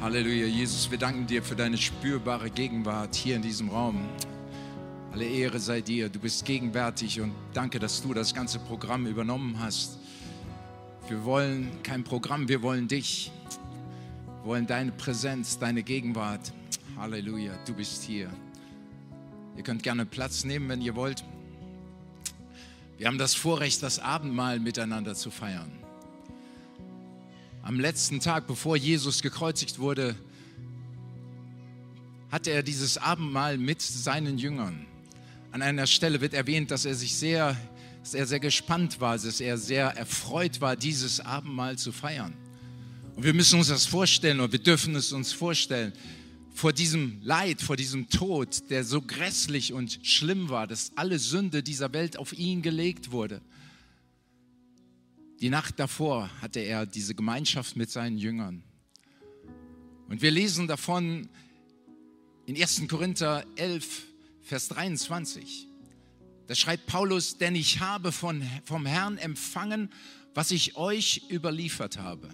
Halleluja, Jesus, wir danken dir für deine spürbare Gegenwart hier in diesem Raum. Alle Ehre sei dir, du bist gegenwärtig und danke, dass du das ganze Programm übernommen hast. Wir wollen kein Programm, wir wollen dich. Wir wollen deine Präsenz, deine Gegenwart. Halleluja, du bist hier. Ihr könnt gerne Platz nehmen, wenn ihr wollt. Wir haben das Vorrecht, das Abendmahl miteinander zu feiern. Am letzten Tag, bevor Jesus gekreuzigt wurde, hatte er dieses Abendmahl mit seinen Jüngern. An einer Stelle wird erwähnt, dass er sich sehr, dass er sehr gespannt war, dass er sehr erfreut war, dieses Abendmahl zu feiern. Und wir müssen uns das vorstellen und wir dürfen es uns vorstellen. Vor diesem Leid, vor diesem Tod, der so grässlich und schlimm war, dass alle Sünde dieser Welt auf ihn gelegt wurde die Nacht davor hatte er diese Gemeinschaft mit seinen Jüngern. Und wir lesen davon in 1. Korinther 11, Vers 23. Da schreibt Paulus, denn ich habe von, vom Herrn empfangen, was ich euch überliefert habe.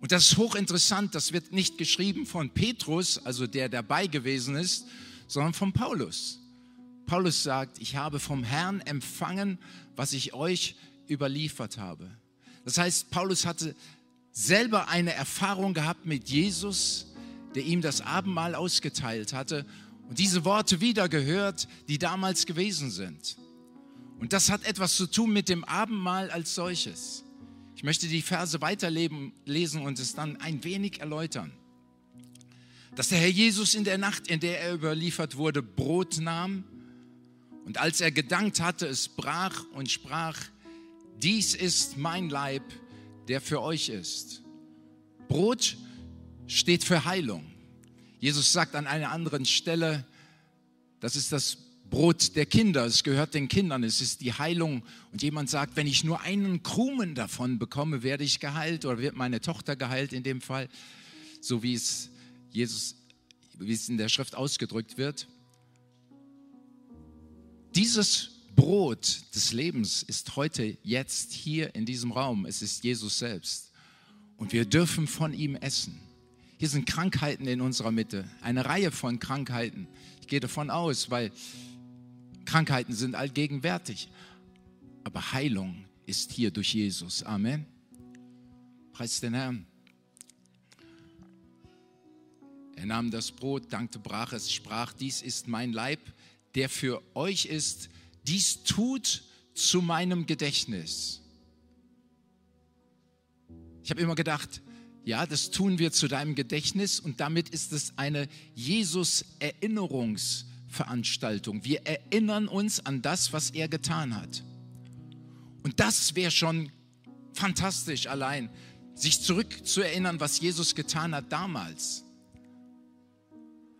Und das ist hochinteressant, das wird nicht geschrieben von Petrus, also der dabei gewesen ist, sondern von Paulus. Paulus sagt, ich habe vom Herrn empfangen, was ich euch überliefert habe. Das heißt, Paulus hatte selber eine Erfahrung gehabt mit Jesus, der ihm das Abendmahl ausgeteilt hatte und diese Worte wieder gehört, die damals gewesen sind. Und das hat etwas zu tun mit dem Abendmahl als solches. Ich möchte die Verse weiterlesen und es dann ein wenig erläutern. Dass der Herr Jesus in der Nacht, in der er überliefert wurde, Brot nahm und als er gedankt hatte, es brach und sprach, dies ist mein Leib, der für euch ist. Brot steht für Heilung. Jesus sagt an einer anderen Stelle, das ist das Brot der Kinder, es gehört den Kindern, es ist die Heilung. Und jemand sagt, wenn ich nur einen Krumen davon bekomme, werde ich geheilt oder wird meine Tochter geheilt in dem Fall, so wie es Jesus, wie es in der Schrift ausgedrückt wird. Dieses Brot des Lebens ist heute, jetzt, hier in diesem Raum. Es ist Jesus selbst. Und wir dürfen von ihm essen. Hier sind Krankheiten in unserer Mitte, eine Reihe von Krankheiten. Ich gehe davon aus, weil Krankheiten sind allgegenwärtig. Aber Heilung ist hier durch Jesus. Amen. Preis den Herrn. Er nahm das Brot, dankte, brach es, sprach, dies ist mein Leib, der für euch ist dies tut zu meinem Gedächtnis. Ich habe immer gedacht, ja, das tun wir zu deinem Gedächtnis und damit ist es eine Jesus-Erinnerungsveranstaltung. Wir erinnern uns an das, was er getan hat. Und das wäre schon fantastisch allein, sich zurückzuerinnern, was Jesus getan hat damals.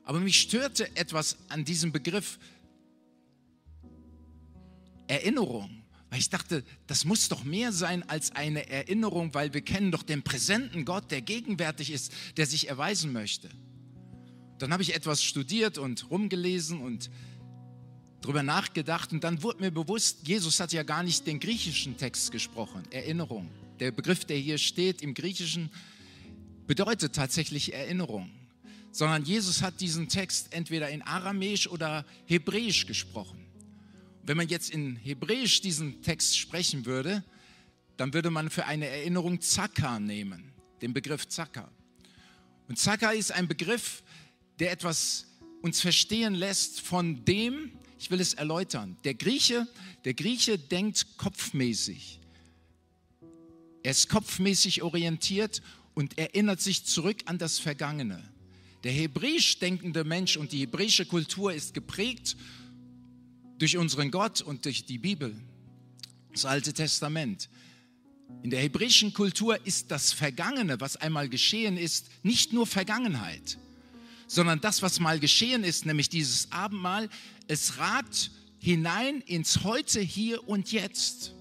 Aber mich störte etwas an diesem Begriff, Erinnerung. Weil ich dachte, das muss doch mehr sein als eine Erinnerung, weil wir kennen doch den präsenten Gott, der gegenwärtig ist, der sich erweisen möchte. Dann habe ich etwas studiert und rumgelesen und darüber nachgedacht und dann wurde mir bewusst, Jesus hat ja gar nicht den griechischen Text gesprochen, Erinnerung. Der Begriff, der hier steht im Griechischen, bedeutet tatsächlich Erinnerung, sondern Jesus hat diesen Text entweder in Aramäisch oder Hebräisch gesprochen. Wenn man jetzt in Hebräisch diesen Text sprechen würde, dann würde man für eine Erinnerung Zaka nehmen, den Begriff Zaka. Und Zaka ist ein Begriff, der etwas uns verstehen lässt von dem, ich will es erläutern. Der Grieche, der Grieche denkt kopfmäßig. Er ist kopfmäßig orientiert und erinnert sich zurück an das Vergangene. Der hebräisch denkende Mensch und die hebräische Kultur ist geprägt durch unseren Gott und durch die Bibel, das Alte Testament. In der hebräischen Kultur ist das Vergangene, was einmal geschehen ist, nicht nur Vergangenheit, sondern das, was mal geschehen ist, nämlich dieses Abendmahl, es ragt hinein ins Heute, hier und jetzt.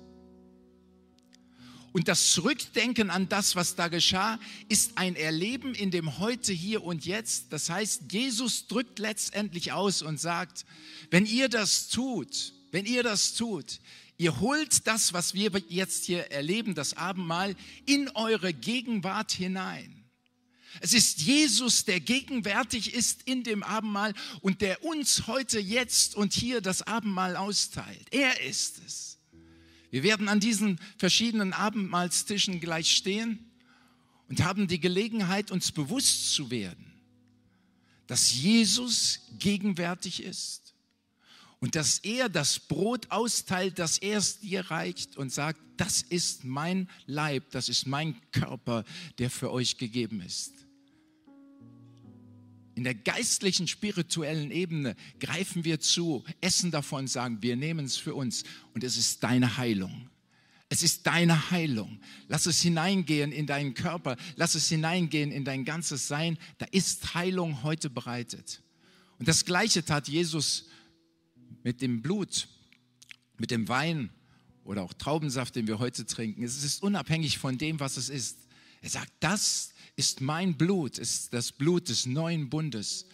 Und das Zurückdenken an das, was da geschah, ist ein Erleben in dem Heute, hier und jetzt. Das heißt, Jesus drückt letztendlich aus und sagt, wenn ihr das tut, wenn ihr das tut, ihr holt das, was wir jetzt hier erleben, das Abendmahl, in eure Gegenwart hinein. Es ist Jesus, der gegenwärtig ist in dem Abendmahl und der uns heute, jetzt und hier das Abendmahl austeilt. Er ist es. Wir werden an diesen verschiedenen Abendmahlstischen gleich stehen und haben die Gelegenheit, uns bewusst zu werden, dass Jesus gegenwärtig ist und dass er das Brot austeilt, das er es dir reicht und sagt, das ist mein Leib, das ist mein Körper, der für euch gegeben ist. In der geistlichen, spirituellen Ebene greifen wir zu, essen davon, sagen, wir nehmen es für uns und es ist deine Heilung. Es ist deine Heilung. Lass es hineingehen in deinen Körper, lass es hineingehen in dein ganzes Sein. Da ist Heilung heute bereitet. Und das Gleiche tat Jesus mit dem Blut, mit dem Wein oder auch Traubensaft, den wir heute trinken. Es ist unabhängig von dem, was es ist. Er sagt, das ist mein Blut, ist das Blut des neuen Bundes.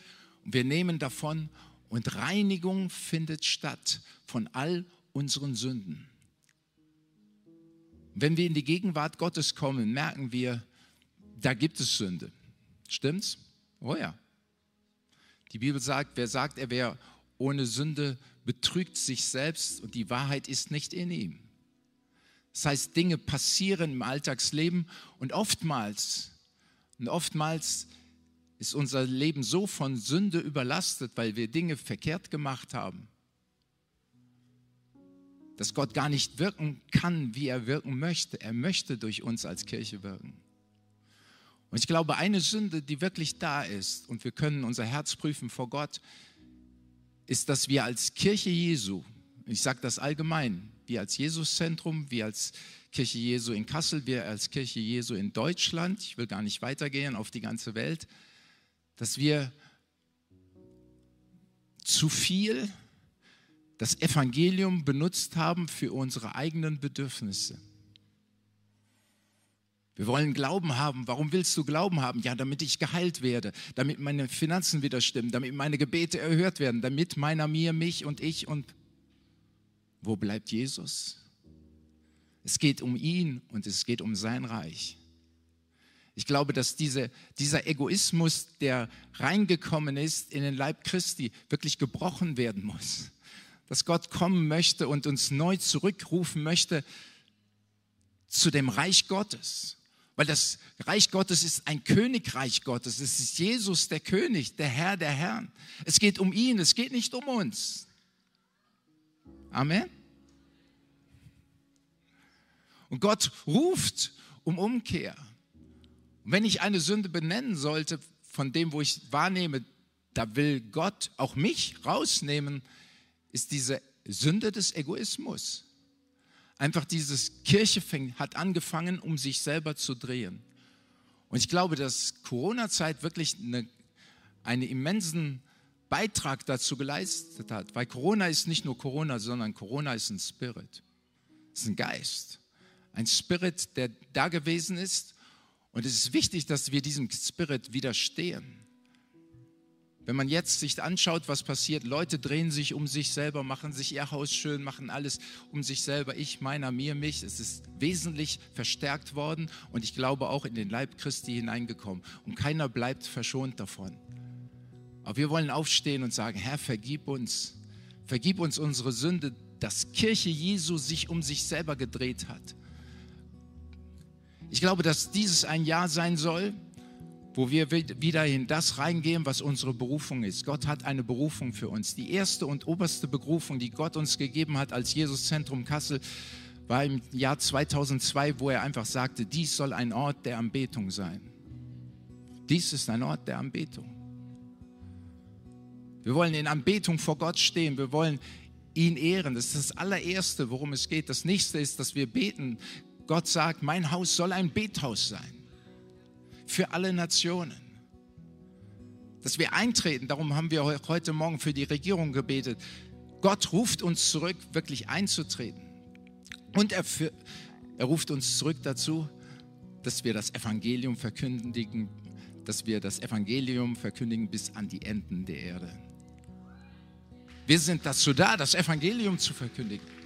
Und wir nehmen davon und Reinigung findet statt von all unseren Sünden. Wenn wir in die Gegenwart Gottes kommen, merken wir, da gibt es Sünde. Stimmt's? Oh ja. Die Bibel sagt, wer sagt, er wäre ohne Sünde, betrügt sich selbst und die Wahrheit ist nicht in ihm. Das heißt, Dinge passieren im Alltagsleben und oftmals, und oftmals ist unser Leben so von Sünde überlastet, weil wir Dinge verkehrt gemacht haben, dass Gott gar nicht wirken kann, wie er wirken möchte. Er möchte durch uns als Kirche wirken. Und ich glaube, eine Sünde, die wirklich da ist, und wir können unser Herz prüfen vor Gott, ist, dass wir als Kirche Jesu, ich sage das allgemein, wir als Jesuszentrum, wir als Kirche Jesu in Kassel, wir als Kirche Jesu in Deutschland, ich will gar nicht weitergehen auf die ganze Welt, dass wir zu viel das Evangelium benutzt haben für unsere eigenen Bedürfnisse. Wir wollen Glauben haben. Warum willst du Glauben haben? Ja, damit ich geheilt werde, damit meine Finanzen wieder stimmen, damit meine Gebete erhört werden, damit meiner mir, mich und ich und wo bleibt Jesus? Es geht um ihn und es geht um sein Reich. Ich glaube, dass diese, dieser Egoismus, der reingekommen ist in den Leib Christi, wirklich gebrochen werden muss dass Gott kommen möchte und uns neu zurückrufen möchte zu dem Reich Gottes. Weil das Reich Gottes ist ein Königreich Gottes. Es ist Jesus der König, der Herr der Herren. Es geht um ihn, es geht nicht um uns. Amen. Und Gott ruft um Umkehr. Und wenn ich eine Sünde benennen sollte, von dem, wo ich wahrnehme, da will Gott auch mich rausnehmen, ist diese Sünde des Egoismus. Einfach dieses Kirche hat angefangen, um sich selber zu drehen. Und ich glaube, dass Corona-Zeit wirklich eine, einen immensen Beitrag dazu geleistet hat, weil Corona ist nicht nur Corona, sondern Corona ist ein Spirit, ist ein Geist, ein Spirit, der da gewesen ist. Und es ist wichtig, dass wir diesem Spirit widerstehen. Wenn man jetzt sich anschaut, was passiert, Leute drehen sich um sich selber, machen sich ihr Haus schön, machen alles um sich selber. Ich, meiner, mir, mich. Es ist wesentlich verstärkt worden und ich glaube auch in den Leib Christi hineingekommen. Und keiner bleibt verschont davon. Aber wir wollen aufstehen und sagen, Herr, vergib uns. Vergib uns unsere Sünde, dass Kirche Jesu sich um sich selber gedreht hat. Ich glaube, dass dieses ein Jahr sein soll, wo wir wieder in das reingehen, was unsere Berufung ist. Gott hat eine Berufung für uns. Die erste und oberste Berufung, die Gott uns gegeben hat als Jesuszentrum Kassel, war im Jahr 2002, wo er einfach sagte, dies soll ein Ort der Anbetung sein. Dies ist ein Ort der Anbetung. Wir wollen in Anbetung vor Gott stehen. Wir wollen ihn ehren. Das ist das allererste, worum es geht. Das nächste ist, dass wir beten. Gott sagt, mein Haus soll ein Bethaus sein für alle Nationen. Dass wir eintreten, darum haben wir heute Morgen für die Regierung gebetet. Gott ruft uns zurück, wirklich einzutreten. Und er, für, er ruft uns zurück dazu, dass wir das Evangelium verkündigen, dass wir das Evangelium verkündigen bis an die Enden der Erde. Wir sind dazu da, das Evangelium zu verkündigen.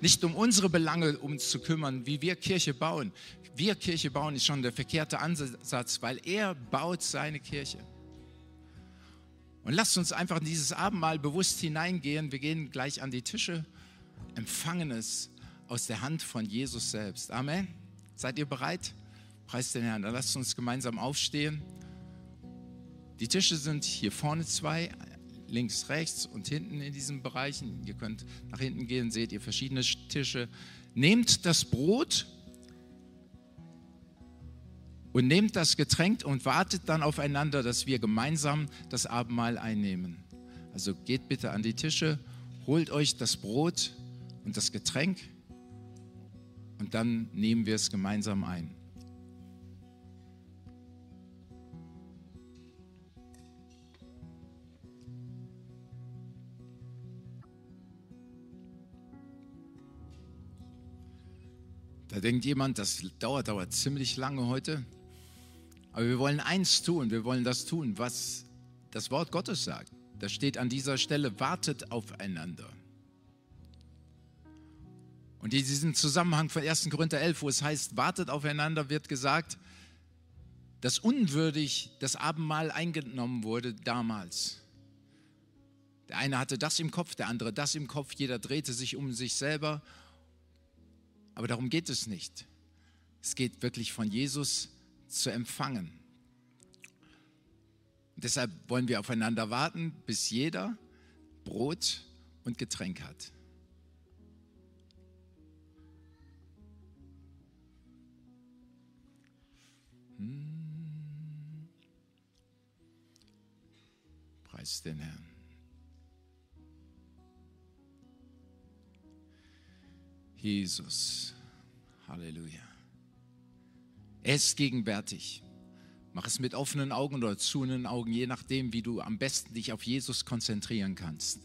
Nicht um unsere Belange uns zu kümmern, wie wir Kirche bauen. Wir Kirche bauen ist schon der verkehrte Ansatz, weil er baut seine Kirche. Und lasst uns einfach in dieses Abendmahl bewusst hineingehen. Wir gehen gleich an die Tische, empfangen es aus der Hand von Jesus selbst. Amen. Seid ihr bereit? Preis den Herrn. Dann lasst uns gemeinsam aufstehen. Die Tische sind hier vorne zwei, links, rechts und hinten in diesen Bereichen. Ihr könnt nach hinten gehen, seht ihr verschiedene Tische. Nehmt das Brot und nehmt das Getränk und wartet dann aufeinander, dass wir gemeinsam das Abendmahl einnehmen. Also geht bitte an die Tische, holt euch das Brot und das Getränk und dann nehmen wir es gemeinsam ein. Da denkt jemand, das dauert, dauert ziemlich lange heute. Aber wir wollen eins tun, wir wollen das tun, was das Wort Gottes sagt. Da steht an dieser Stelle, wartet aufeinander. Und in diesem Zusammenhang von 1. Korinther 11, wo es heißt, wartet aufeinander, wird gesagt, dass unwürdig das Abendmahl eingenommen wurde damals. Der eine hatte das im Kopf, der andere das im Kopf, jeder drehte sich um sich selber aber darum geht es nicht. Es geht wirklich von Jesus zu empfangen. Und deshalb wollen wir aufeinander warten, bis jeder Brot und Getränk hat. Hm. Preis den Herrn. Jesus. Halleluja. Er ist gegenwärtig. Mach es mit offenen Augen oder zuhenden Augen, je nachdem, wie du am besten dich auf Jesus konzentrieren kannst.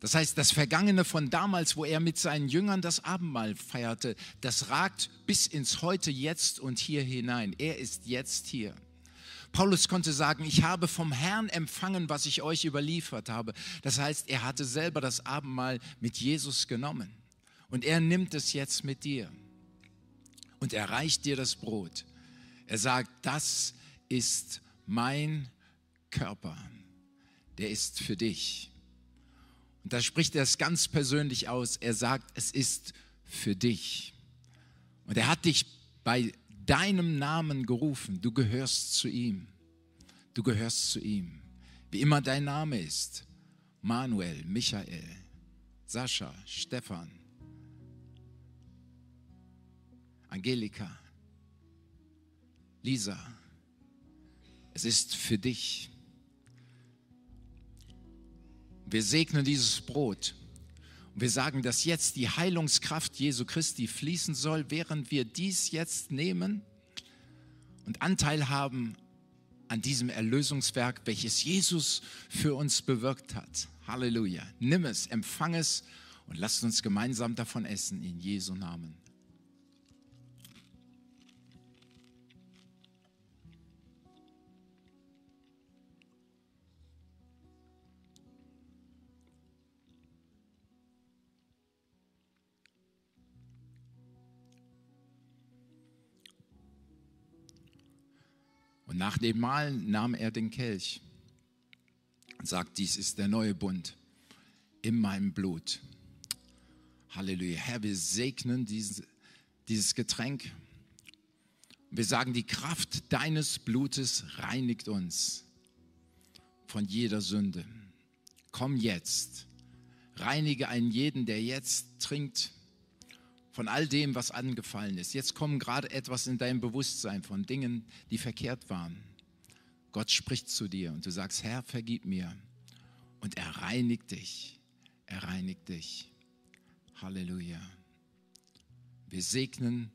Das heißt, das Vergangene von damals, wo er mit seinen Jüngern das Abendmahl feierte, das ragt bis ins Heute, Jetzt und hier hinein. Er ist jetzt hier. Paulus konnte sagen, ich habe vom Herrn empfangen, was ich euch überliefert habe. Das heißt, er hatte selber das Abendmahl mit Jesus genommen. Und er nimmt es jetzt mit dir und er reicht dir das Brot. Er sagt, das ist mein Körper, der ist für dich. Und da spricht er es ganz persönlich aus. Er sagt, es ist für dich. Und er hat dich bei deinem Namen gerufen. Du gehörst zu ihm. Du gehörst zu ihm. Wie immer dein Name ist. Manuel, Michael, Sascha, Stefan, Angelika, Lisa, es ist für dich. Wir segnen dieses Brot und wir sagen, dass jetzt die Heilungskraft Jesu Christi fließen soll, während wir dies jetzt nehmen und Anteil haben an diesem Erlösungswerk, welches Jesus für uns bewirkt hat. Halleluja. Nimm es, empfang es und lasst uns gemeinsam davon essen in Jesu Namen. Nach dem Mahl nahm er den Kelch und sagt, dies ist der neue Bund in meinem Blut. Halleluja. Herr, wir segnen dieses, dieses Getränk. Wir sagen, die Kraft deines Blutes reinigt uns von jeder Sünde. Komm jetzt, reinige einen jeden, der jetzt trinkt von all dem, was angefallen ist. Jetzt kommen gerade etwas in dein Bewusstsein von Dingen, die verkehrt waren. Gott spricht zu dir und du sagst, Herr, vergib mir. Und er reinigt dich. Er reinigt dich. Halleluja. Wir segnen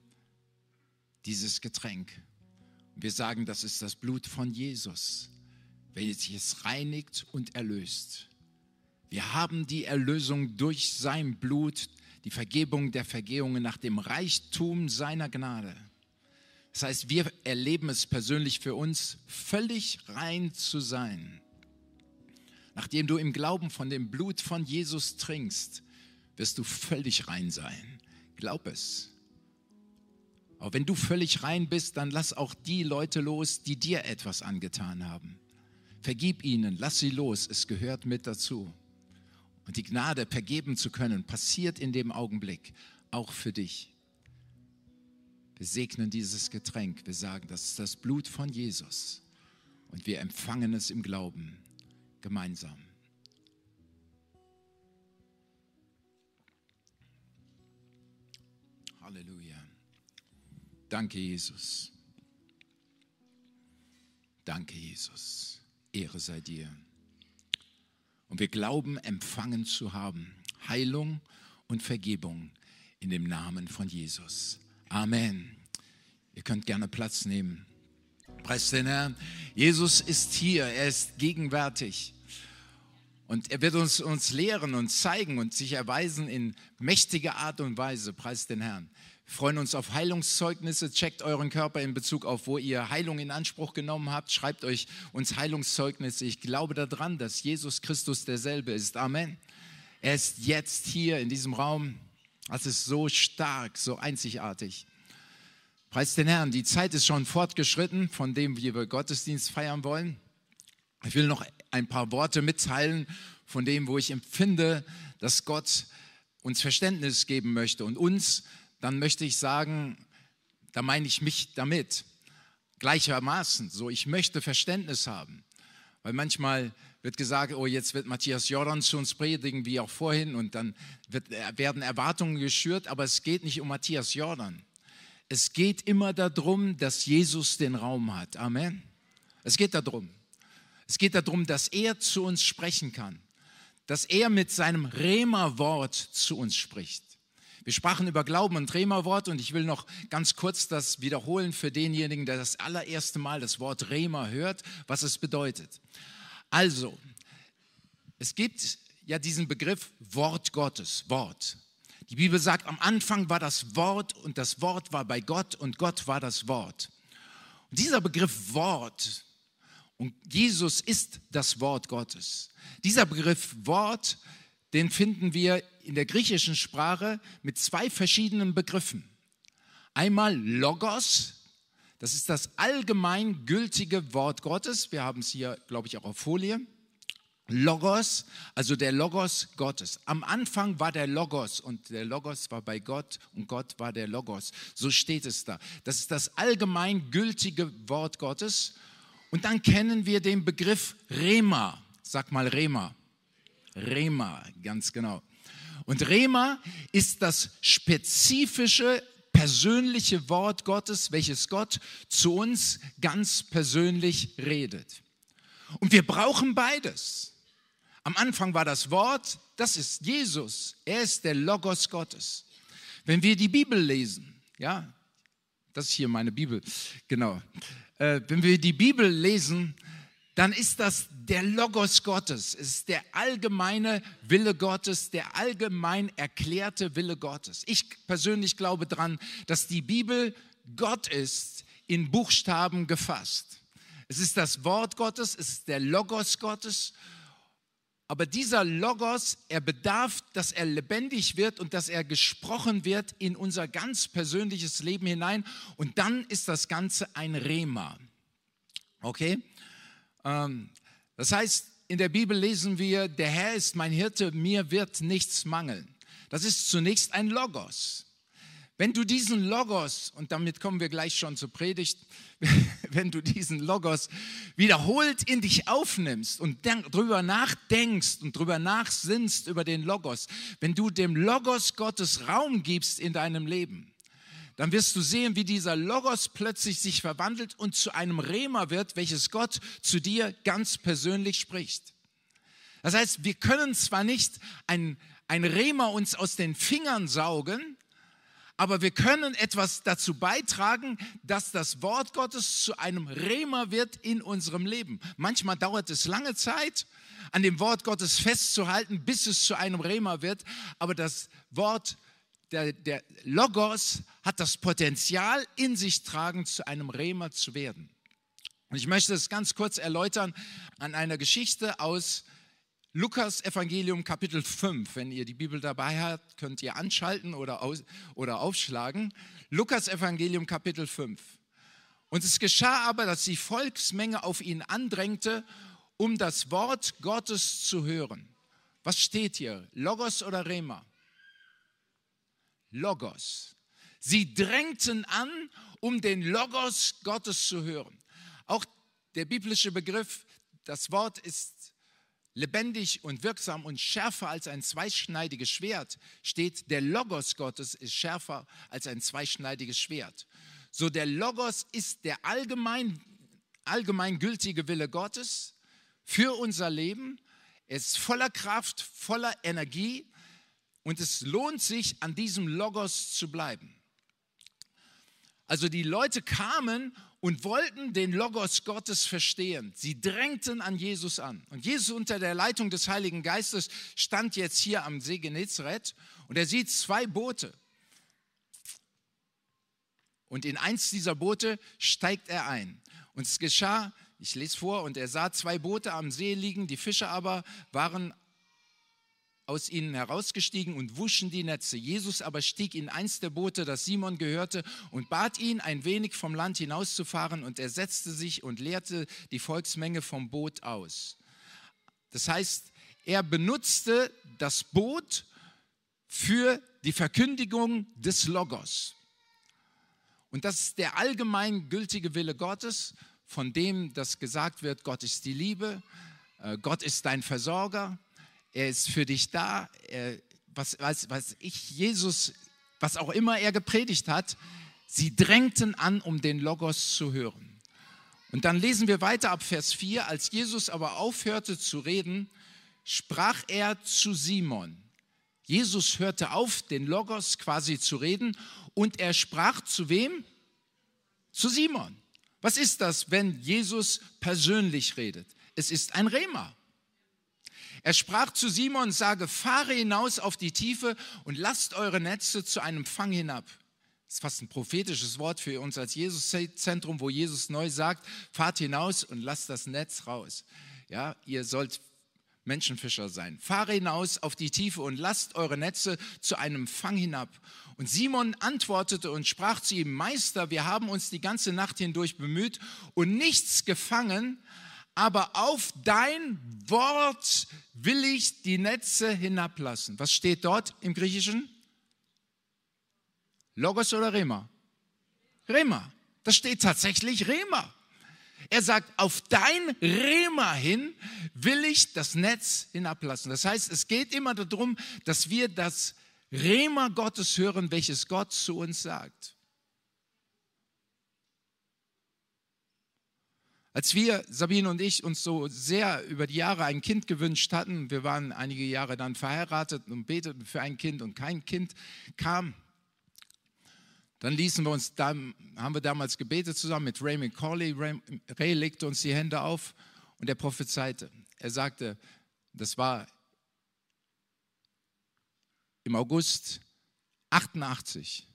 dieses Getränk. Wir sagen, das ist das Blut von Jesus, welches reinigt und erlöst. Wir haben die Erlösung durch sein Blut die Vergebung der Vergehungen nach dem Reichtum seiner Gnade. Das heißt, wir erleben es persönlich für uns, völlig rein zu sein. Nachdem du im Glauben von dem Blut von Jesus trinkst, wirst du völlig rein sein. Glaub es. Aber wenn du völlig rein bist, dann lass auch die Leute los, die dir etwas angetan haben. Vergib ihnen, lass sie los, es gehört mit dazu. Und die Gnade, vergeben zu können, passiert in dem Augenblick auch für dich. Wir segnen dieses Getränk, wir sagen, das ist das Blut von Jesus und wir empfangen es im Glauben gemeinsam. Halleluja. Danke, Jesus. Danke, Jesus. Ehre sei dir. Und wir glauben, empfangen zu haben. Heilung und Vergebung in dem Namen von Jesus. Amen. Ihr könnt gerne Platz nehmen. Preis den Herrn. Jesus ist hier, er ist gegenwärtig. Und er wird uns, uns lehren und zeigen und sich erweisen in mächtiger Art und Weise. Preis den Herrn. Freuen uns auf Heilungszeugnisse. Checkt euren Körper in Bezug auf, wo ihr Heilung in Anspruch genommen habt. Schreibt euch uns Heilungszeugnisse. Ich glaube daran, dass Jesus Christus derselbe ist. Amen. Er ist jetzt hier in diesem Raum. Das ist so stark, so einzigartig. Preis den Herrn, die Zeit ist schon fortgeschritten, von dem wie wir Gottesdienst feiern wollen. Ich will noch ein paar Worte mitteilen von dem, wo ich empfinde, dass Gott uns Verständnis geben möchte. Und uns, dann möchte ich sagen, da meine ich mich damit, gleichermaßen. So, ich möchte Verständnis haben. Weil manchmal wird gesagt, oh, jetzt wird Matthias Jordan zu uns predigen, wie auch vorhin, und dann wird, werden Erwartungen geschürt, aber es geht nicht um Matthias Jordan. Es geht immer darum, dass Jesus den Raum hat. Amen. Es geht darum. Es geht darum, dass er zu uns sprechen kann, dass er mit seinem Rema-Wort zu uns spricht. Wir sprachen über Glauben und Rema-Wort und ich will noch ganz kurz das wiederholen für denjenigen, der das allererste Mal das Wort Rema hört, was es bedeutet. Also, es gibt ja diesen Begriff Wort Gottes, Wort. Die Bibel sagt, am Anfang war das Wort und das Wort war bei Gott und Gott war das Wort. Und dieser Begriff Wort, und Jesus ist das Wort Gottes. Dieser Begriff Wort, den finden wir in der griechischen Sprache mit zwei verschiedenen Begriffen. Einmal Logos, das ist das allgemein gültige Wort Gottes. Wir haben es hier, glaube ich, auch auf Folie. Logos, also der Logos Gottes. Am Anfang war der Logos und der Logos war bei Gott und Gott war der Logos. So steht es da. Das ist das allgemein gültige Wort Gottes. Und dann kennen wir den Begriff Rema. Sag mal Rema. Rema, ganz genau. Und Rema ist das spezifische, persönliche Wort Gottes, welches Gott zu uns ganz persönlich redet. Und wir brauchen beides. Am Anfang war das Wort, das ist Jesus. Er ist der Logos Gottes. Wenn wir die Bibel lesen, ja, das ist hier meine Bibel, genau. Äh, wenn wir die Bibel lesen, dann ist das der Logos Gottes, es ist der allgemeine Wille Gottes, der allgemein erklärte Wille Gottes. Ich persönlich glaube daran, dass die Bibel Gott ist, in Buchstaben gefasst. Es ist das Wort Gottes, es ist der Logos Gottes aber dieser Logos, er bedarf, dass er lebendig wird und dass er gesprochen wird in unser ganz persönliches Leben hinein. Und dann ist das Ganze ein Rema. Okay? Ähm, das heißt, in der Bibel lesen wir, der Herr ist mein Hirte, mir wird nichts mangeln. Das ist zunächst ein Logos. Wenn du diesen Logos, und damit kommen wir gleich schon zur Predigt, wenn du diesen Logos wiederholt in dich aufnimmst und drüber nachdenkst und drüber nachsinnst über den Logos, wenn du dem Logos Gottes Raum gibst in deinem Leben, dann wirst du sehen, wie dieser Logos plötzlich sich verwandelt und zu einem Rema wird, welches Gott zu dir ganz persönlich spricht. Das heißt, wir können zwar nicht ein, ein Rema uns aus den Fingern saugen, aber wir können etwas dazu beitragen, dass das Wort Gottes zu einem Rema wird in unserem Leben. Manchmal dauert es lange Zeit, an dem Wort Gottes festzuhalten, bis es zu einem Rema wird, aber das Wort der, der Logos hat das Potenzial in sich tragen, zu einem Rema zu werden. Und ich möchte es ganz kurz erläutern an einer Geschichte aus Lukas Evangelium Kapitel 5. Wenn ihr die Bibel dabei habt, könnt ihr anschalten oder, aus, oder aufschlagen. Lukas Evangelium Kapitel 5. Und es geschah aber, dass die Volksmenge auf ihn andrängte, um das Wort Gottes zu hören. Was steht hier? Logos oder Rema? Logos. Sie drängten an, um den Logos Gottes zu hören. Auch der biblische Begriff, das Wort ist lebendig und wirksam und schärfer als ein zweischneidiges Schwert, steht, der Logos Gottes ist schärfer als ein zweischneidiges Schwert. So der Logos ist der allgemein, allgemein gültige Wille Gottes für unser Leben. Er ist voller Kraft, voller Energie und es lohnt sich, an diesem Logos zu bleiben. Also die Leute kamen und wollten den Logos Gottes verstehen. Sie drängten an Jesus an. Und Jesus unter der Leitung des Heiligen Geistes stand jetzt hier am See Genezareth und er sieht zwei Boote. Und in eins dieser Boote steigt er ein. Und es geschah, ich lese vor, und er sah zwei Boote am See liegen, die Fische aber waren aus ihnen herausgestiegen und wuschen die Netze. Jesus aber stieg in eins der Boote, das Simon gehörte, und bat ihn, ein wenig vom Land hinauszufahren, und er setzte sich und leerte die Volksmenge vom Boot aus. Das heißt, er benutzte das Boot für die Verkündigung des Logos. Und das ist der allgemein gültige Wille Gottes, von dem das gesagt wird, Gott ist die Liebe, äh, Gott ist dein Versorger, er ist für dich da. Er, was, was, was ich, Jesus, was auch immer er gepredigt hat, sie drängten an, um den Logos zu hören. Und dann lesen wir weiter ab Vers 4. Als Jesus aber aufhörte zu reden, sprach er zu Simon. Jesus hörte auf, den Logos quasi zu reden und er sprach zu wem? Zu Simon. Was ist das, wenn Jesus persönlich redet? Es ist ein Rema. Er sprach zu Simon, sage, fahre hinaus auf die Tiefe und lasst eure Netze zu einem Fang hinab. Das ist fast ein prophetisches Wort für uns als Jesuszentrum, wo Jesus neu sagt, fahrt hinaus und lasst das Netz raus. Ja, ihr sollt Menschenfischer sein. Fahre hinaus auf die Tiefe und lasst eure Netze zu einem Fang hinab. Und Simon antwortete und sprach zu ihm, Meister, wir haben uns die ganze Nacht hindurch bemüht und nichts gefangen, aber auf dein Wort will ich die Netze hinablassen. Was steht dort im Griechischen? Logos oder Rema? Rema. Das steht tatsächlich Rema. Er sagt, auf dein Rema hin will ich das Netz hinablassen. Das heißt, es geht immer darum, dass wir das Rema Gottes hören, welches Gott zu uns sagt. Als wir, Sabine und ich, uns so sehr über die Jahre ein Kind gewünscht hatten, wir waren einige Jahre dann verheiratet und beteten für ein Kind und kein Kind kam, dann ließen wir uns, haben wir damals gebetet zusammen mit Ray McCauley. Ray, Ray legte uns die Hände auf und er prophezeite. Er sagte, das war im August 88.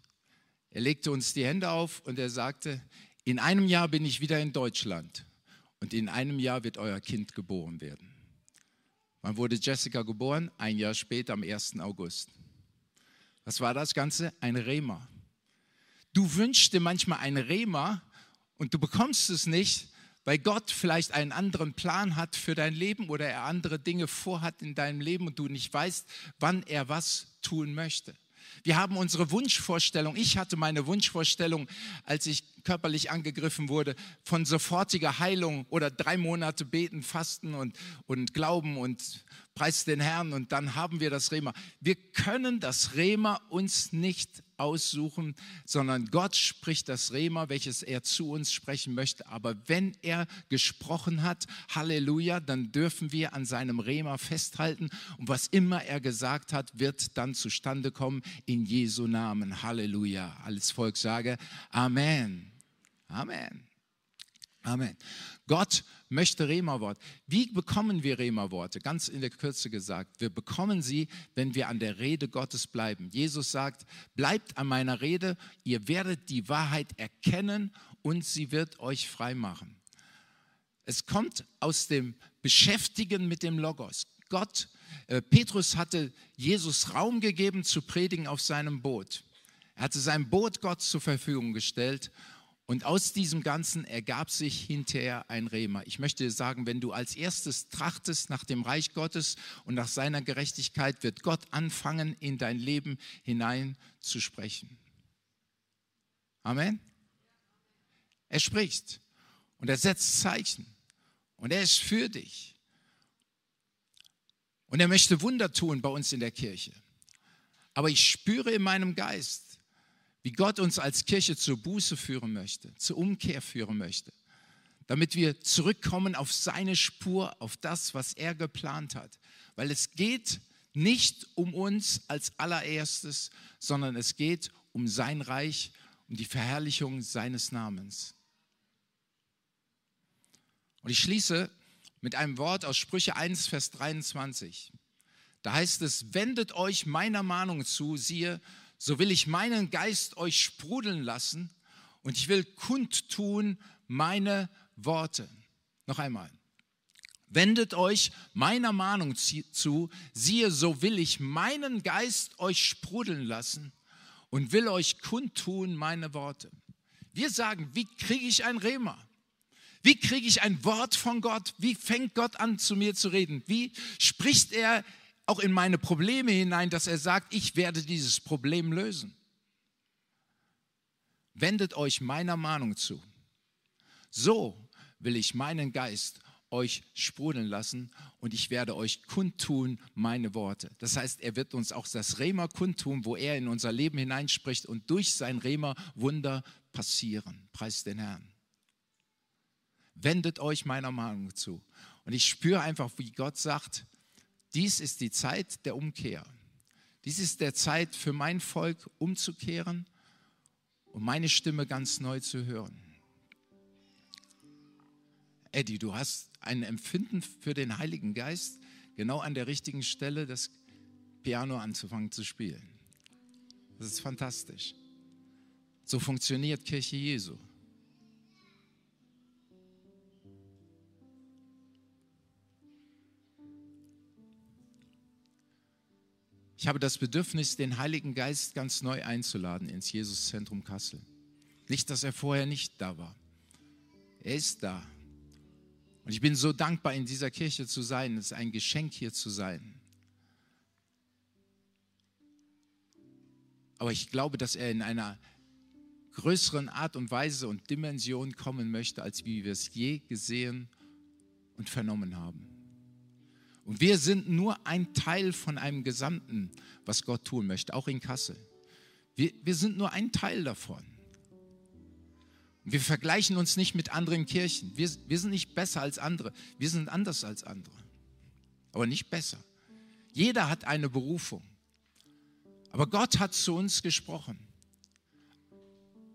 Er legte uns die Hände auf und er sagte, in einem Jahr bin ich wieder in Deutschland und in einem Jahr wird euer Kind geboren werden. Wann wurde Jessica geboren? Ein Jahr später, am 1. August. Was war das Ganze? Ein Rema. Du wünschst dir manchmal ein Rema und du bekommst es nicht, weil Gott vielleicht einen anderen Plan hat für dein Leben oder er andere Dinge vorhat in deinem Leben und du nicht weißt, wann er was tun möchte. Wir haben unsere Wunschvorstellung. Ich hatte meine Wunschvorstellung, als ich körperlich angegriffen wurde, von sofortiger Heilung oder drei Monate beten, fasten und, und glauben und preis den Herrn und dann haben wir das Rema. Wir können das Rema uns nicht aussuchen, sondern Gott spricht das Rema, welches er zu uns sprechen möchte. Aber wenn er gesprochen hat, Halleluja, dann dürfen wir an seinem Rema festhalten und was immer er gesagt hat, wird dann zustande kommen in Jesu Namen. Halleluja. Alles Volk sage Amen. Amen. Amen. Gott möchte Rema-Wort. Wie bekommen wir Rema-Worte? Ganz in der Kürze gesagt, wir bekommen sie, wenn wir an der Rede Gottes bleiben. Jesus sagt, bleibt an meiner Rede, ihr werdet die Wahrheit erkennen und sie wird euch frei machen. Es kommt aus dem Beschäftigen mit dem Logos. Gott, äh, Petrus hatte Jesus Raum gegeben zu predigen auf seinem Boot. Er hatte sein Boot Gott zur Verfügung gestellt und aus diesem Ganzen ergab sich hinterher ein Rema. Ich möchte sagen, wenn du als erstes trachtest nach dem Reich Gottes und nach seiner Gerechtigkeit, wird Gott anfangen, in dein Leben hinein zu sprechen. Amen. Er spricht und er setzt Zeichen und er ist für dich. Und er möchte Wunder tun bei uns in der Kirche. Aber ich spüre in meinem Geist, wie Gott uns als Kirche zur Buße führen möchte, zur Umkehr führen möchte, damit wir zurückkommen auf seine Spur, auf das, was er geplant hat. Weil es geht nicht um uns als allererstes, sondern es geht um sein Reich, um die Verherrlichung seines Namens. Und ich schließe mit einem Wort aus Sprüche 1, Vers 23. Da heißt es, wendet euch meiner Mahnung zu, siehe, so will ich meinen Geist euch sprudeln lassen und ich will kundtun meine Worte. Noch einmal. Wendet euch meiner Mahnung zu, siehe, so will ich meinen Geist euch sprudeln lassen und will euch kundtun meine Worte. Wir sagen, wie kriege ich ein Rema? Wie kriege ich ein Wort von Gott? Wie fängt Gott an, zu mir zu reden? Wie spricht er auch in meine Probleme hinein, dass er sagt, ich werde dieses Problem lösen. Wendet euch meiner Mahnung zu. So will ich meinen Geist euch sprudeln lassen und ich werde euch kundtun meine Worte. Das heißt, er wird uns auch das Rema kundtun, wo er in unser Leben hineinspricht und durch sein Rema Wunder passieren. Preis den Herrn. Wendet euch meiner Mahnung zu. Und ich spüre einfach, wie Gott sagt, dies ist die Zeit der Umkehr. Dies ist der Zeit für mein Volk umzukehren und meine Stimme ganz neu zu hören. Eddie, du hast ein Empfinden für den Heiligen Geist, genau an der richtigen Stelle das Piano anzufangen zu spielen. Das ist fantastisch. So funktioniert Kirche Jesu. Ich habe das Bedürfnis, den Heiligen Geist ganz neu einzuladen ins Jesuszentrum Kassel. Nicht, dass er vorher nicht da war. Er ist da. Und ich bin so dankbar, in dieser Kirche zu sein. Es ist ein Geschenk, hier zu sein. Aber ich glaube, dass er in einer größeren Art und Weise und Dimension kommen möchte, als wie wir es je gesehen und vernommen haben. Und wir sind nur ein Teil von einem Gesamten, was Gott tun möchte, auch in Kassel. Wir, wir sind nur ein Teil davon. Wir vergleichen uns nicht mit anderen Kirchen. Wir, wir sind nicht besser als andere. Wir sind anders als andere. Aber nicht besser. Jeder hat eine Berufung. Aber Gott hat zu uns gesprochen.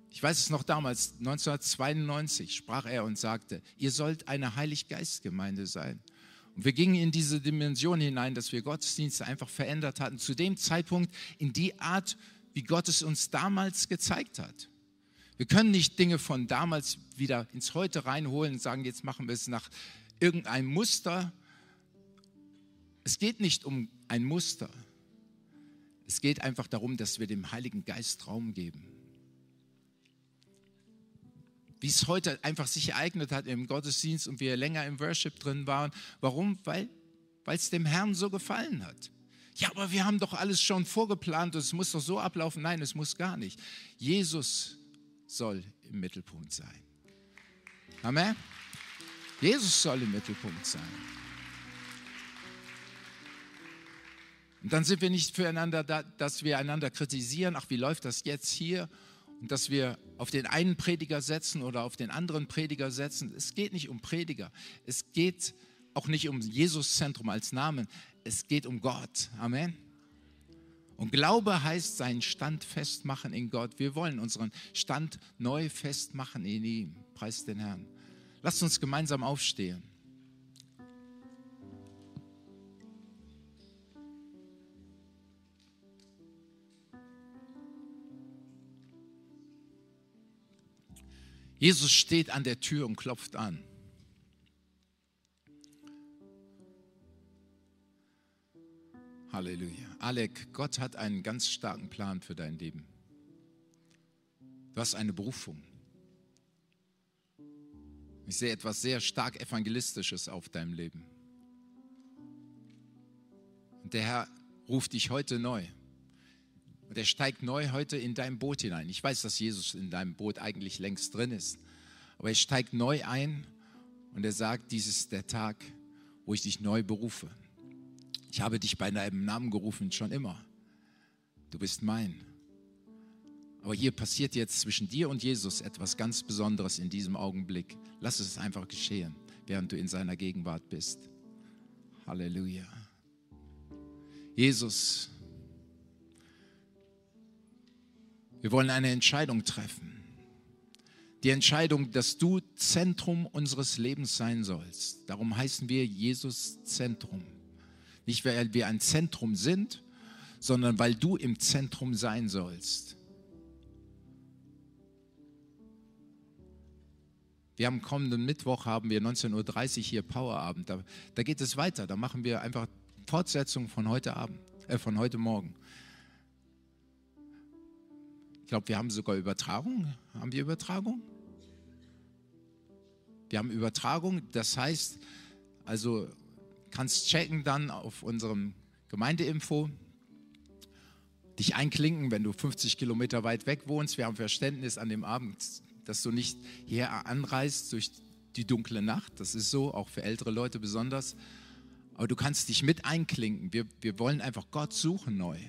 Ich weiß es noch damals, 1992 sprach er und sagte, ihr sollt eine Heiliggeistgemeinde sein. Und wir gingen in diese Dimension hinein, dass wir Gottesdienste einfach verändert hatten, zu dem Zeitpunkt in die Art, wie Gott es uns damals gezeigt hat. Wir können nicht Dinge von damals wieder ins Heute reinholen und sagen, jetzt machen wir es nach irgendeinem Muster. Es geht nicht um ein Muster. Es geht einfach darum, dass wir dem Heiligen Geist Raum geben wie es heute einfach sich ereignet hat im Gottesdienst und wir länger im Worship drin waren. Warum? Weil es dem Herrn so gefallen hat. Ja, aber wir haben doch alles schon vorgeplant und es muss doch so ablaufen. Nein, es muss gar nicht. Jesus soll im Mittelpunkt sein. Amen. Jesus soll im Mittelpunkt sein. Und dann sind wir nicht füreinander da, dass wir einander kritisieren. Ach, wie läuft das jetzt hier? Und dass wir auf den einen Prediger setzen oder auf den anderen Prediger setzen. Es geht nicht um Prediger. Es geht auch nicht um Jesuszentrum als Namen. Es geht um Gott. Amen. Und Glaube heißt seinen Stand festmachen in Gott. Wir wollen unseren Stand neu festmachen in ihm. Preis den Herrn. Lasst uns gemeinsam aufstehen. Jesus steht an der Tür und klopft an. Halleluja. Alec, Gott hat einen ganz starken Plan für dein Leben. Du hast eine Berufung. Ich sehe etwas sehr stark Evangelistisches auf deinem Leben. Und der Herr ruft dich heute neu. Und er steigt neu heute in dein Boot hinein. Ich weiß, dass Jesus in deinem Boot eigentlich längst drin ist. Aber er steigt neu ein und er sagt, dies ist der Tag, wo ich dich neu berufe. Ich habe dich bei deinem Namen gerufen, schon immer. Du bist mein. Aber hier passiert jetzt zwischen dir und Jesus etwas ganz Besonderes in diesem Augenblick. Lass es einfach geschehen, während du in seiner Gegenwart bist. Halleluja. Jesus, wir wollen eine Entscheidung treffen. Die Entscheidung, dass du Zentrum unseres Lebens sein sollst. Darum heißen wir Jesus Zentrum. Nicht, weil wir ein Zentrum sind, sondern weil du im Zentrum sein sollst. Wir haben kommenden Mittwoch haben wir 19.30 Uhr hier Powerabend. Da, da geht es weiter. Da machen wir einfach Fortsetzung von heute Abend, äh, von heute Morgen. Ich glaube, wir haben sogar Übertragung. Haben wir Übertragung? Wir haben Übertragung. Das heißt, also kannst checken dann auf unserem Gemeindeinfo, dich einklinken, wenn du 50 Kilometer weit weg wohnst. Wir haben Verständnis an dem Abend dass du nicht hier anreist durch die dunkle Nacht. Das ist so, auch für ältere Leute besonders. Aber du kannst dich mit einklinken. Wir, wir wollen einfach Gott suchen neu.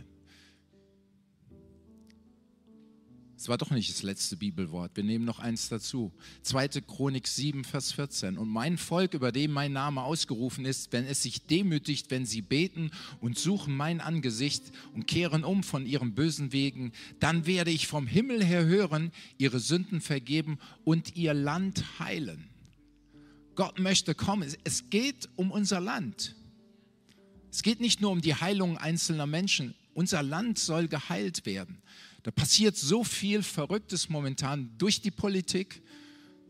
Es war doch nicht das letzte Bibelwort. Wir nehmen noch eins dazu. 2. Chronik 7, Vers 14. Und mein Volk, über dem mein Name ausgerufen ist, wenn es sich demütigt, wenn sie beten und suchen mein Angesicht und kehren um von ihren bösen Wegen, dann werde ich vom Himmel her hören, ihre Sünden vergeben und ihr Land heilen. Gott möchte kommen. Es geht um unser Land. Es geht nicht nur um die Heilung einzelner Menschen. Unser Land soll geheilt werden. Da passiert so viel Verrücktes momentan durch die Politik,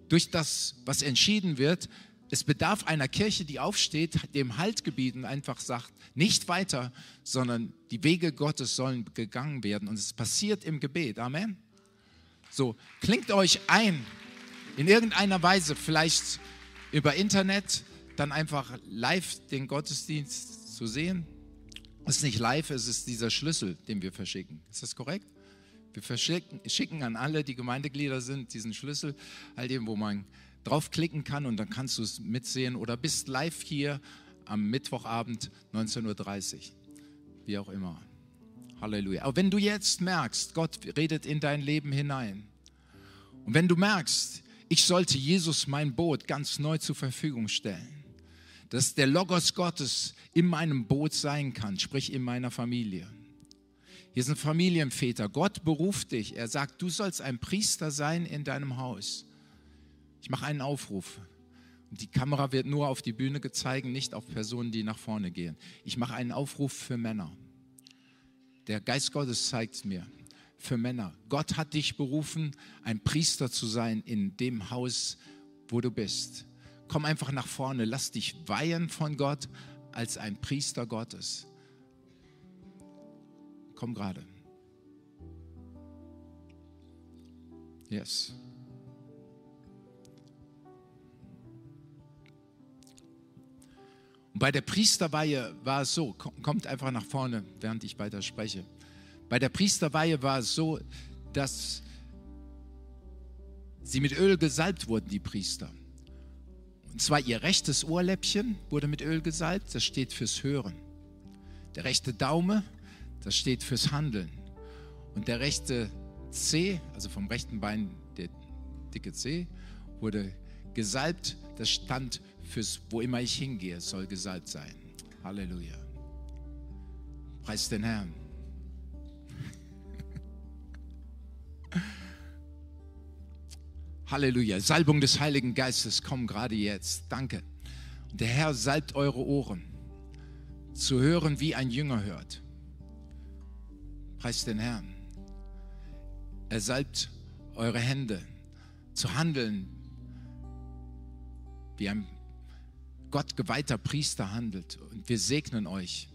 durch das, was entschieden wird. Es bedarf einer Kirche, die aufsteht, dem Halt gebieten, einfach sagt, nicht weiter, sondern die Wege Gottes sollen gegangen werden. Und es passiert im Gebet. Amen. So, klingt euch ein, in irgendeiner Weise, vielleicht über Internet, dann einfach live den Gottesdienst zu sehen. Es ist nicht live, es ist dieser Schlüssel, den wir verschicken. Ist das korrekt? Wir verschicken an alle, die Gemeindeglieder sind, diesen Schlüssel, all dem, wo man draufklicken kann und dann kannst du es mitsehen oder bist live hier am Mittwochabend 19.30 Uhr, wie auch immer. Halleluja. Aber wenn du jetzt merkst, Gott redet in dein Leben hinein und wenn du merkst, ich sollte Jesus mein Boot ganz neu zur Verfügung stellen, dass der Logos Gottes in meinem Boot sein kann, sprich in meiner Familie hier sind Familienväter. Gott beruft dich. Er sagt, du sollst ein Priester sein in deinem Haus. Ich mache einen Aufruf. Die Kamera wird nur auf die Bühne gezeigt, nicht auf Personen, die nach vorne gehen. Ich mache einen Aufruf für Männer. Der Geist Gottes zeigt es mir. Für Männer. Gott hat dich berufen, ein Priester zu sein in dem Haus, wo du bist. Komm einfach nach vorne. Lass dich weihen von Gott als ein Priester Gottes komm gerade. Yes. Und bei der Priesterweihe war es so, kommt einfach nach vorne, während ich weiter spreche. Bei der Priesterweihe war es so, dass sie mit Öl gesalbt wurden, die Priester. Und zwar ihr rechtes Ohrläppchen wurde mit Öl gesalbt, das steht fürs Hören. Der rechte Daumen das steht fürs Handeln. Und der rechte C, also vom rechten Bein der dicke C, wurde gesalbt. Das stand fürs, wo immer ich hingehe, soll gesalbt sein. Halleluja. Preis den Herrn. Halleluja. Salbung des Heiligen Geistes kommt gerade jetzt. Danke. Und der Herr salbt eure Ohren, zu hören, wie ein Jünger hört. Preis den Herrn. Er salbt eure Hände zu handeln, wie ein Gott geweihter Priester handelt. Und wir segnen euch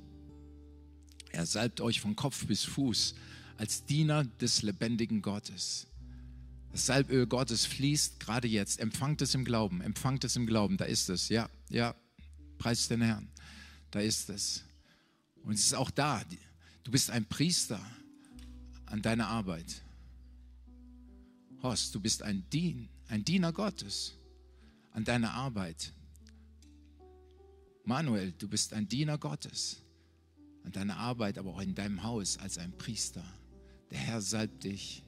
Er salbt euch von Kopf bis Fuß als Diener des lebendigen Gottes. Das Salböl Gottes fließt gerade jetzt. Empfangt es im Glauben, empfangt es im Glauben. Da ist es. Ja, ja, preis den Herrn. Da ist es. Und es ist auch da. Du bist ein Priester an deiner Arbeit. Horst, du bist ein Dien, ein Diener Gottes an deiner Arbeit. Manuel, du bist ein Diener Gottes an deiner Arbeit, aber auch in deinem Haus als ein Priester. Der Herr salbt dich.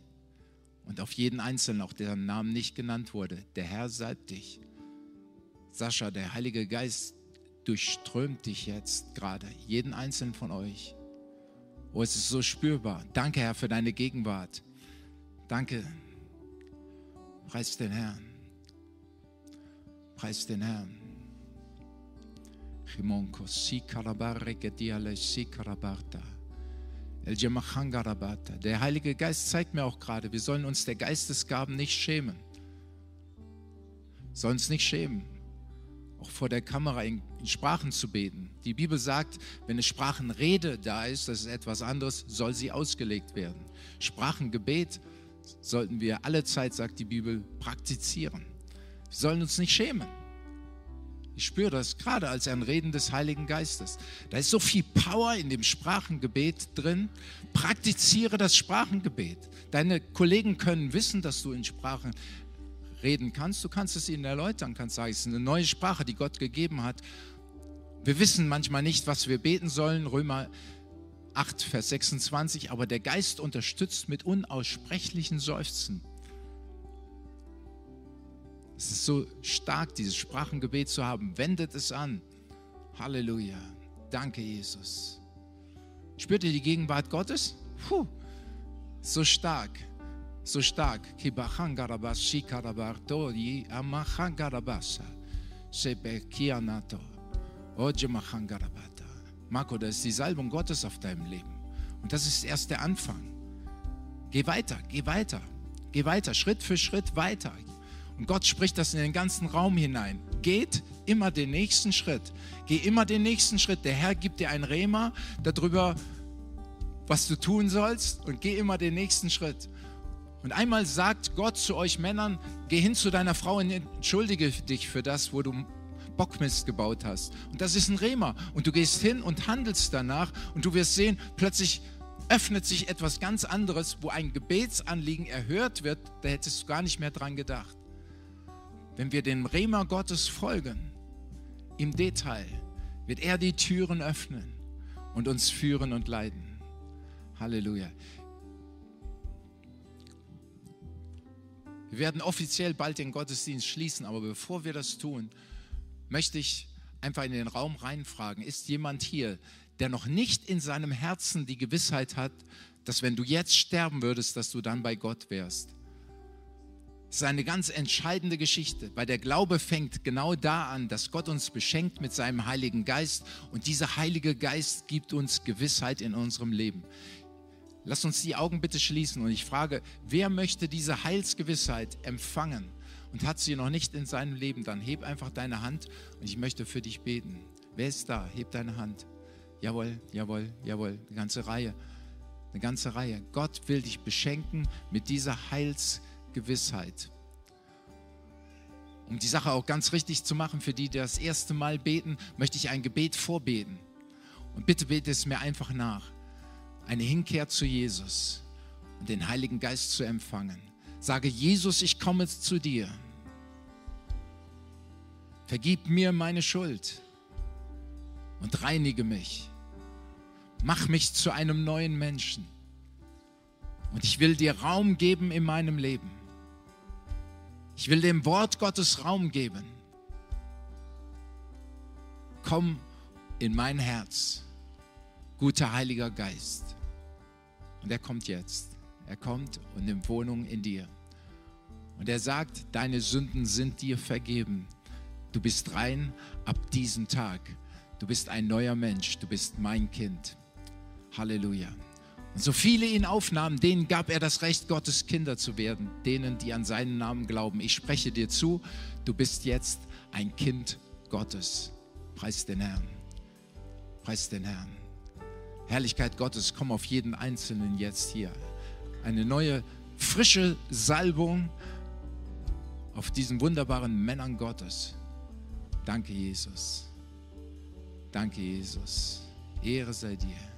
Und auf jeden Einzelnen, auch deren Namen nicht genannt wurde, der Herr salbt dich. Sascha, der Heilige Geist durchströmt dich jetzt gerade, jeden Einzelnen von euch. Oh, es ist so spürbar. Danke, Herr, für deine Gegenwart. Danke. Preis den Herrn. Preis den Herrn. Chimonko, si. Der Heilige Geist zeigt mir auch gerade, wir sollen uns der Geistesgaben nicht schämen. Sollen uns nicht schämen, auch vor der Kamera in, in Sprachen zu beten. Die Bibel sagt, wenn eine Sprachenrede da ist, das ist etwas anderes, soll sie ausgelegt werden. Sprachengebet sollten wir alle Zeit, sagt die Bibel, praktizieren. Wir sollen uns nicht schämen. Ich spüre das gerade als ein Reden des Heiligen Geistes. Da ist so viel Power in dem Sprachengebet drin. Praktiziere das Sprachengebet. Deine Kollegen können wissen, dass du in Sprachen reden kannst. Du kannst es ihnen erläutern, kannst sagen, es ist eine neue Sprache, die Gott gegeben hat. Wir wissen manchmal nicht, was wir beten sollen. Römer 8, Vers 26. Aber der Geist unterstützt mit unaussprechlichen Seufzen es ist so stark, dieses Sprachengebet zu haben. Wendet es an. Halleluja. Danke, Jesus. Spürt ihr die Gegenwart Gottes? Puh. So stark. So stark. Marco, das ist die Salbung Gottes auf deinem Leben. Und das ist erst der Anfang. Geh weiter, geh weiter, geh weiter, Schritt für Schritt weiter. Und Gott spricht das in den ganzen Raum hinein. Geht immer den nächsten Schritt. Geh immer den nächsten Schritt. Der Herr gibt dir ein Rema darüber, was du tun sollst und geh immer den nächsten Schritt. Und einmal sagt Gott zu euch Männern, geh hin zu deiner Frau und entschuldige dich für das, wo du Bockmist gebaut hast. Und das ist ein Rema. Und du gehst hin und handelst danach und du wirst sehen, plötzlich öffnet sich etwas ganz anderes, wo ein Gebetsanliegen erhört wird, da hättest du gar nicht mehr dran gedacht. Wenn wir dem Rema Gottes folgen, im Detail, wird er die Türen öffnen und uns führen und leiten. Halleluja. Wir werden offiziell bald den Gottesdienst schließen, aber bevor wir das tun, möchte ich einfach in den Raum reinfragen, ist jemand hier, der noch nicht in seinem Herzen die Gewissheit hat, dass wenn du jetzt sterben würdest, dass du dann bei Gott wärst? Das ist eine ganz entscheidende Geschichte, weil der Glaube fängt genau da an, dass Gott uns beschenkt mit seinem Heiligen Geist und dieser Heilige Geist gibt uns Gewissheit in unserem Leben. Lass uns die Augen bitte schließen und ich frage, wer möchte diese Heilsgewissheit empfangen und hat sie noch nicht in seinem Leben, dann heb einfach deine Hand und ich möchte für dich beten. Wer ist da? Heb deine Hand. Jawohl, jawohl, jawohl, eine ganze Reihe. Eine ganze Reihe. Gott will dich beschenken mit dieser Heilsgewissheit. Gewissheit. Um die Sache auch ganz richtig zu machen, für die, die das erste Mal beten, möchte ich ein Gebet vorbeten. Und bitte bete es mir einfach nach. Eine Hinkehr zu Jesus und den Heiligen Geist zu empfangen. Sage, Jesus, ich komme zu dir. Vergib mir meine Schuld und reinige mich. Mach mich zu einem neuen Menschen. Und ich will dir Raum geben in meinem Leben. Ich will dem Wort Gottes Raum geben. Komm in mein Herz, guter Heiliger Geist. Und er kommt jetzt. Er kommt und nimmt Wohnung in dir. Und er sagt, deine Sünden sind dir vergeben. Du bist rein ab diesem Tag. Du bist ein neuer Mensch. Du bist mein Kind. Halleluja. Und so viele ihn aufnahmen, denen gab er das Recht, Gottes Kinder zu werden, denen, die an seinen Namen glauben. Ich spreche dir zu, du bist jetzt ein Kind Gottes. Preis den Herrn. Preis den Herrn. Herrlichkeit Gottes, komm auf jeden Einzelnen jetzt hier. Eine neue, frische Salbung auf diesen wunderbaren Männern Gottes. Danke, Jesus. Danke, Jesus. Ehre sei dir.